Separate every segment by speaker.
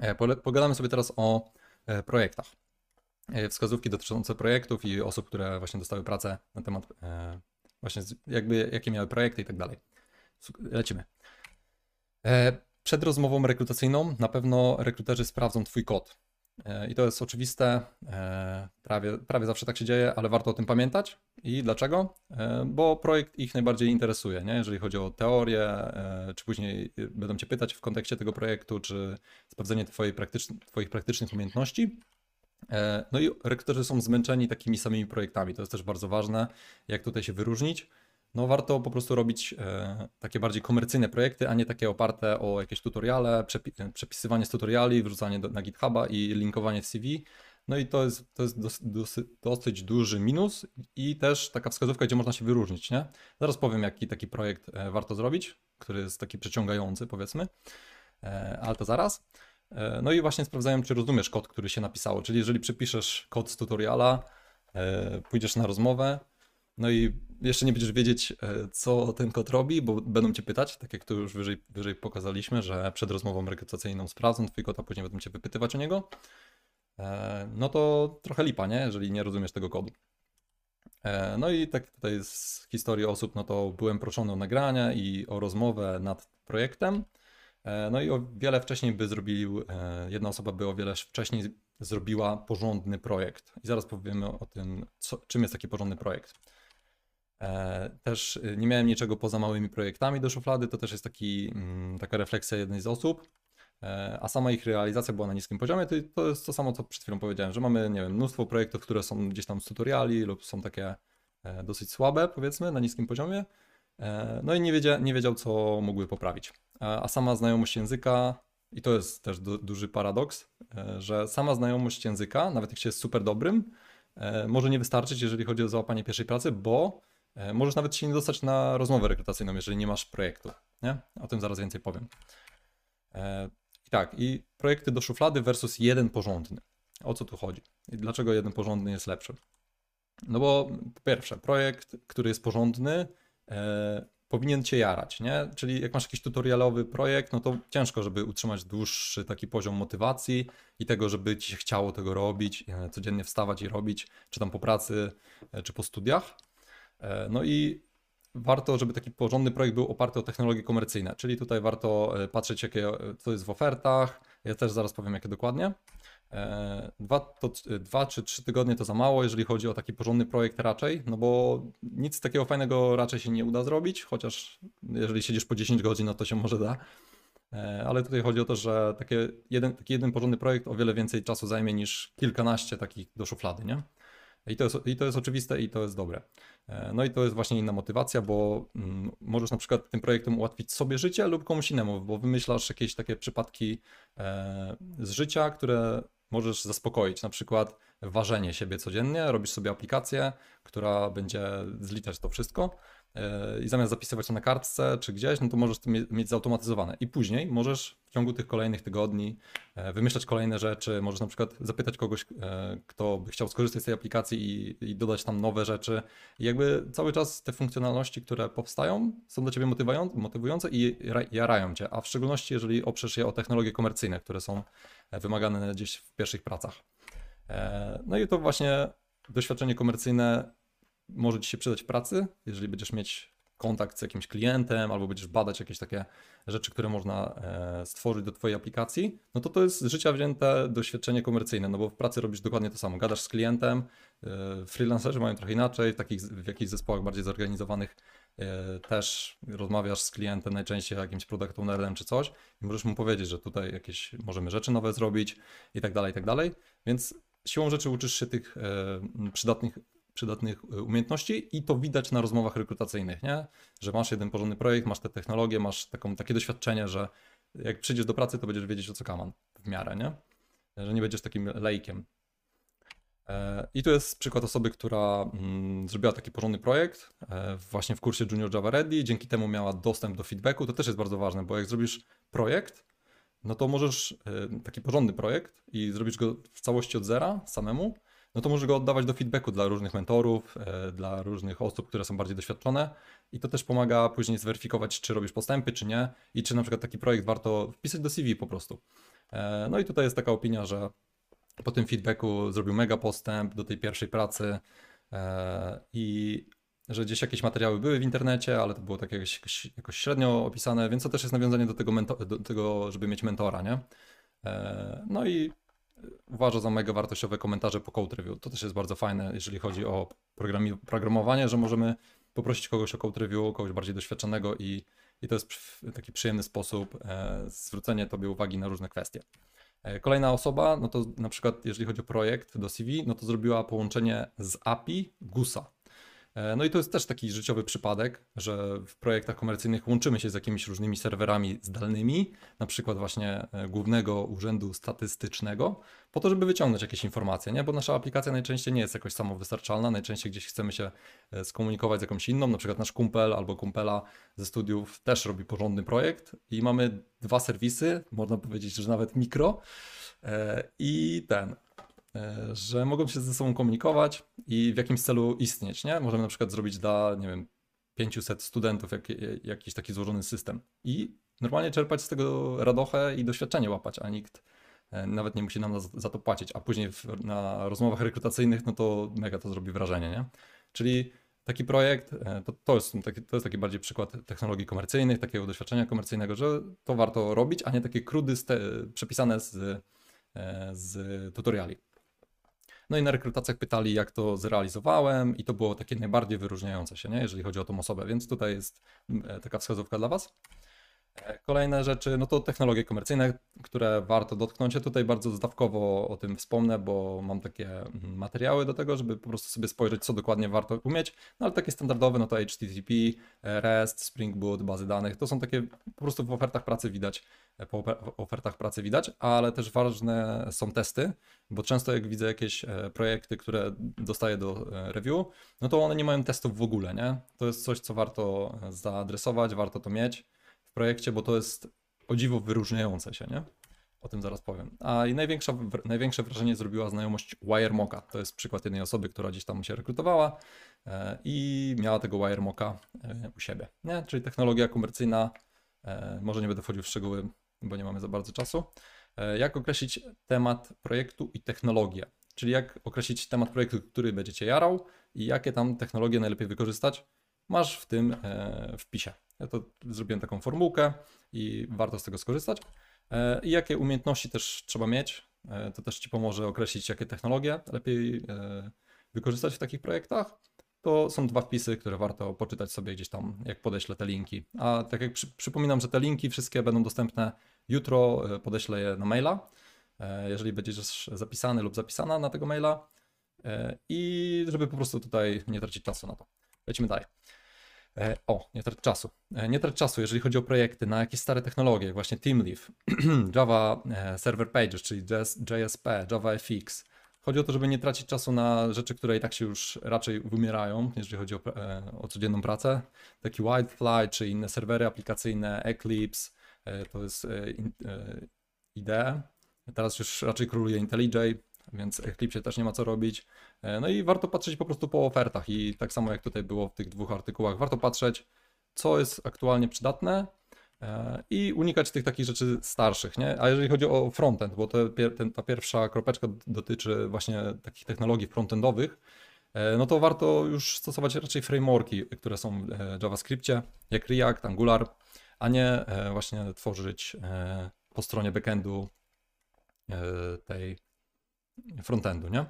Speaker 1: E, pogadamy sobie teraz o e, projektach. E, wskazówki dotyczące projektów i osób, które właśnie dostały pracę na temat właśnie jakby jakie miały projekty i tak dalej. Lecimy. Przed rozmową rekrutacyjną na pewno rekruterzy sprawdzą Twój kod. I to jest oczywiste, prawie, prawie zawsze tak się dzieje, ale warto o tym pamiętać. I dlaczego? Bo projekt ich najbardziej interesuje, nie? jeżeli chodzi o teorię, czy później będą Cię pytać w kontekście tego projektu, czy sprawdzenie twojej Twoich praktycznych umiejętności. No i rekruterzy są zmęczeni takimi samymi projektami, to jest też bardzo ważne, jak tutaj się wyróżnić no warto po prostu robić e, takie bardziej komercyjne projekty, a nie takie oparte o jakieś tutoriale, przepi przepisywanie z tutoriali, wrzucanie do, na GitHuba i linkowanie w CV. No i to jest, to jest dosyć, dosyć, duży minus i też taka wskazówka, gdzie można się wyróżnić, nie? Zaraz powiem, jaki taki projekt e, warto zrobić, który jest taki przeciągający, powiedzmy, e, ale to zaraz. E, no i właśnie sprawdzają, czy rozumiesz kod, który się napisało, czyli jeżeli przepiszesz kod z tutoriala, pójdziesz na rozmowę, no i jeszcze nie będziesz wiedzieć, e, co ten kod robi, bo będą cię pytać, tak jak tu już wyżej, wyżej pokazaliśmy, że przed rozmową rekrutacyjną sprawdzą twój kod, a później będą cię wypytywać o niego. E, no to trochę lipa, nie? Jeżeli nie rozumiesz tego kodu. E, no i tak tutaj z historii osób, no to byłem proszony o nagrania i o rozmowę nad projektem. No i o wiele wcześniej by zrobił, jedna osoba by o wiele wcześniej zrobiła porządny projekt. I zaraz powiemy o tym, co, czym jest taki porządny projekt. E, też y, nie miałem niczego poza małymi projektami do szuflady, to też jest taki, mm, taka refleksja jednej z osób, e, a sama ich realizacja była na niskim poziomie, to, to jest to samo, co przed chwilą powiedziałem, że mamy, nie wiem, mnóstwo projektów, które są gdzieś tam z tutoriali lub są takie e, dosyć słabe, powiedzmy, na niskim poziomie, no i nie wiedział, nie wiedział co mógłby poprawić. A sama znajomość języka, i to jest też du duży paradoks, że sama znajomość języka, nawet jak się jest super dobrym, może nie wystarczyć, jeżeli chodzi o załapanie pierwszej pracy, bo możesz nawet się nie dostać na rozmowę rekrutacyjną, jeżeli nie masz projektu. Nie? O tym zaraz więcej powiem. E, I tak, i projekty do szuflady versus jeden porządny. O co tu chodzi? I dlaczego jeden porządny jest lepszy? No bo po pierwsze, projekt, który jest porządny, e, powinien cię jarać, nie? Czyli jak masz jakiś tutorialowy projekt, no to ciężko, żeby utrzymać dłuższy taki poziom motywacji i tego, żeby ci się chciało tego robić, e, codziennie wstawać i robić, czy tam po pracy, czy po studiach. E, no i warto, żeby taki porządny projekt był oparty o technologie komercyjne, czyli tutaj warto e, patrzeć, jakie, co jest w ofertach. Ja też zaraz powiem, jakie dokładnie. E, dwa, to, dwa czy trzy tygodnie to za mało, jeżeli chodzi o taki porządny projekt raczej, no bo nic takiego fajnego raczej się nie uda zrobić, chociaż jeżeli siedzisz po 10 godzin, no to się może da. Ale tutaj chodzi o to, że jeden, taki jeden porządny projekt o wiele więcej czasu zajmie niż kilkanaście takich do szuflady, nie? I to, jest, I to jest oczywiste i to jest dobre. E, no i to jest właśnie inna motywacja, bo mm, możesz na przykład tym projektem ułatwić sobie życie lub komuś innemu, bo wymyślasz jakieś takie przypadki e, z życia, które możesz zaspokoić. Na przykład ważenie siebie codziennie, robisz sobie aplikację, która będzie zliczać to wszystko i zamiast zapisywać to na kartce czy gdzieś, no to możesz to mieć zautomatyzowane. I później możesz w ciągu tych kolejnych tygodni e, wymyślać kolejne rzeczy, możesz na przykład zapytać kogoś, e, kto by chciał skorzystać z tej aplikacji i, i dodać tam nowe rzeczy. I jakby cały czas te funkcjonalności, które powstają, są dla ciebie motywujące i jarają cię, a w szczególności jeżeli oprzesz je o technologie komercyjne, które są e, wymagane gdzieś w pierwszych pracach. No i to właśnie doświadczenie komercyjne może Ci się przydać w pracy, jeżeli będziesz mieć kontakt z jakimś klientem albo będziesz badać jakieś takie rzeczy, które można e, stworzyć do Twojej aplikacji, no to to jest życia wzięte doświadczenie komercyjne, no bo w pracy robisz dokładnie to samo. Gadasz z klientem, e, freelancerzy mają trochę inaczej, w, takich, w jakichś zespołach bardziej zorganizowanych e, też rozmawiasz z klientem, najczęściej jakimś product ownerem czy coś i możesz mu powiedzieć, że tutaj jakieś możemy rzeczy nowe zrobić i tak dalej, i tak dalej, więc siłą rzeczy uczysz się tych przydatnych przydatnych e, umiejętności i to widać na rozmowach rekrutacyjnych, nie? Że masz jeden porządny projekt, masz te technologie, masz taką, takie doświadczenie, że jak przyjdziesz do pracy, to będziesz wiedzieć o co kaman w miarę, nie? Że nie będziesz takim lejkiem. E, I tu jest przykład osoby, która mm, zrobiła taki porządny projekt e, właśnie w kursie Junior Java Ready, dzięki temu miała dostęp do feedbacku. To też jest bardzo ważne, bo jak zrobisz projekt, no to możesz taki porządny projekt i zrobisz go w całości od zera samemu, no to możesz go oddawać do feedbacku dla różnych mentorów, e, dla różnych osób, które są bardziej doświadczone i to też pomaga później zweryfikować, czy robisz postępy, czy nie i czy na przykład taki projekt warto wpisać do CV po prostu. E, no i tutaj jest taka opinia, że po tym feedbacku zrobił mega postęp do tej pierwszej pracy e, i że gdzieś jakieś materiały były w internecie, ale to było tak jakoś, jakoś średnio opisane, więc to też jest nawiązanie do tego, do tego żeby mieć mentora, nie? No i uważa za mega wartościowe komentarze po code review. To też jest bardzo fajne, jeżeli chodzi o programowanie, że możemy poprosić kogoś o code review, kogoś bardziej doświadczonego i, i to jest taki przyjemny sposób e, zwrócenie tobie uwagi na różne kwestie. E, kolejna osoba, no to na przykład jeżeli chodzi o projekt do CV, no to zrobiła połączenie z API GUSA. E, no i to jest też taki życiowy przypadek, że w projektach komercyjnych łączymy się z jakimiś różnymi serwerami zdalnymi, na przykład właśnie e, Głównego Urzędu Statystycznego, po to, żeby wyciągnąć jakieś informacje, nie? bo nasza aplikacja najczęściej nie jest jakoś samowystarczalna, najczęściej gdzieś chcemy się e, skomunikować z jakąś inną, na przykład nasz kumpel albo kumpela ze studiów też robi porządny projekt i mamy dwa serwisy, można powiedzieć, że nawet mikro i ten, że mogą się ze sobą komunikować i w jakimś celu istnieć, nie? Możemy na przykład zrobić dla, nie wiem, 500 studentów jak, jakiś taki złożony system i normalnie czerpać z tego radochę i doświadczenie łapać, a nikt e, nawet nie musi nam za to płacić, a później w, na rozmowach rekrutacyjnych, no to mega to zrobi wrażenie, nie? Czyli taki projekt, e, to, to, jest, taki, to jest taki bardziej przykład technologii komercyjnych, takiego doświadczenia komercyjnego, że to warto robić, a nie takie krudy przepisane z, z tutoriali. No i na rekrutacjach pytali, jak to zrealizowałem, i to było takie najbardziej wyróżniające się, nie? jeżeli chodzi o tą osobę, więc tutaj jest e, taka wskazówka dla Was. E, kolejne rzeczy, no to technologie komercyjne, które warto dotknąć. Ja tutaj bardzo zdawkowo o tym wspomnę, bo mam takie mm, materiały do tego, żeby po prostu sobie spojrzeć, co dokładnie warto umieć. No ale takie standardowe, no to HTTP, REST, Spring Boot, bazy danych, to są takie po prostu w ofertach pracy widać, e, po ofertach pracy widać, ale też ważne są testy, bo często jak widzę jakieś e, projekty, które dostaję do review, no to one nie mają testów w ogóle, nie? To jest coś, co warto zaadresować, warto to mieć projekcie, bo to jest o dziwo wyróżniające się, nie? O tym zaraz powiem. A i największa, największe wrażenie zrobiła znajomość WireMoka. To jest przykład jednej osoby, która gdzieś tam się rekrutowała e, i miała tego WireMoka e, u siebie. Nie? Czyli technologia komercyjna, e, może nie będę wchodził w szczegóły, bo nie mamy za bardzo czasu. Jak określić temat projektu i technologię? Czyli jak określić temat projektu, który będziecie jarał i jakie tam technologie najlepiej wykorzystać, masz w tym wpisie. Ja to zrobiłem taką formułkę i warto z tego skorzystać. E, I jakie umiejętności też trzeba mieć, e, to też Ci pomoże określić, jakie technologie lepiej e, wykorzystać w takich projektach. To są dwa wpisy, które warto poczytać sobie gdzieś tam, jak podeślę te linki. A tak jak przy, przypominam, że te linki wszystkie będą dostępne jutro, podeślę je na maila, jeżeli będziesz zapisany lub zapisana na tego maila. I żeby po prostu tutaj nie tracić czasu na to. Lecimy dalej. E, o, nie trać czasu. E, nie trać czasu, jeżeli chodzi o projekty na jakieś stare technologie, właśnie TeamLeaf, Java e, Server Pages, czyli JSP, Java FX. Chodzi o to, żeby nie tracić czasu na rzeczy, które i tak się już raczej wymierają, jeżeli chodzi o, o codzienną pracę. Taki Wildfly, czy inne serwery aplikacyjne, Eclipse, to jest IDE. Teraz już raczej króluje IntelliJ, więc Eclipse też nie ma co robić. E, no i warto patrzeć po prostu po ofertach i tak samo jak tutaj było w tych dwóch artykułach, warto patrzeć, co jest aktualnie przydatne e, i unikać tych takich rzeczy starszych, nie? A jeżeli chodzi o frontend, bo te, ten, ta pierwsza kropeczka dotyczy właśnie takich technologii frontendowych, e, no to warto już stosować raczej frameworki, które są w JavaScriptie, jak React, Angular, a nie właśnie tworzyć po stronie backendu tej frontendu, nie?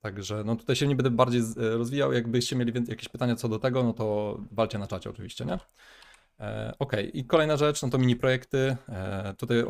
Speaker 1: Także no tutaj się nie będę bardziej e, rozwijał. Jakbyście mieli jakieś pytania co do tego, no to walcie na czacie oczywiście, nie? E, ok, i kolejna rzecz, no to mini projekty. E, tutaj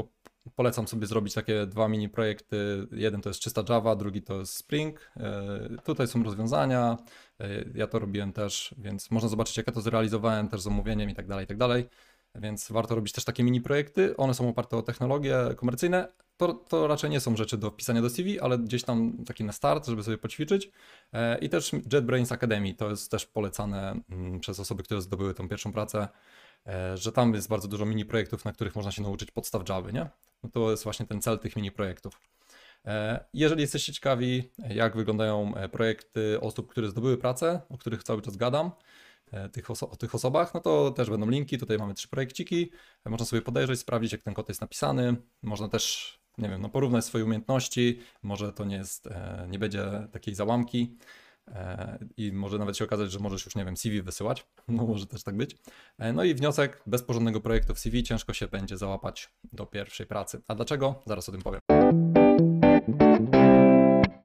Speaker 1: polecam sobie zrobić takie dwa mini projekty. Jeden to jest czysta Java, drugi to jest Spring. E, tutaj są rozwiązania. E, ja to robiłem też, więc można zobaczyć, jak ja to zrealizowałem też z omówieniem i tak dalej, i tak dalej. Więc warto robić też takie mini projekty. One są oparte o technologie komercyjne, to, to raczej nie są rzeczy do wpisania do CV, ale gdzieś tam taki na start, żeby sobie poćwiczyć. E, I też JetBrains Academy, to jest też polecane mm, przez osoby, które zdobyły tą pierwszą pracę, e, że tam jest bardzo dużo mini projektów, na których można się nauczyć podstaw Java, nie? No to jest właśnie ten cel tych mini projektów. E, jeżeli jesteście ciekawi, jak wyglądają projekty osób, które zdobyły pracę, o których cały czas gadam, tych oso- o tych osobach, no to też będą linki. Tutaj mamy trzy projekciki. E, Można sobie podejrzeć, sprawdzić, jak ten kod jest napisany. Można też, nie wiem, no porównać swoje umiejętności. Może to nie jest, e, nie będzie takiej załamki. E, I może nawet się okazać, że możesz już, nie wiem, CV wysyłać. No może też tak być. E, No i wniosek, bez porządnego projektu w CV ciężko się będzie załapać do pierwszej pracy. A dlaczego? Zaraz o tym powiem.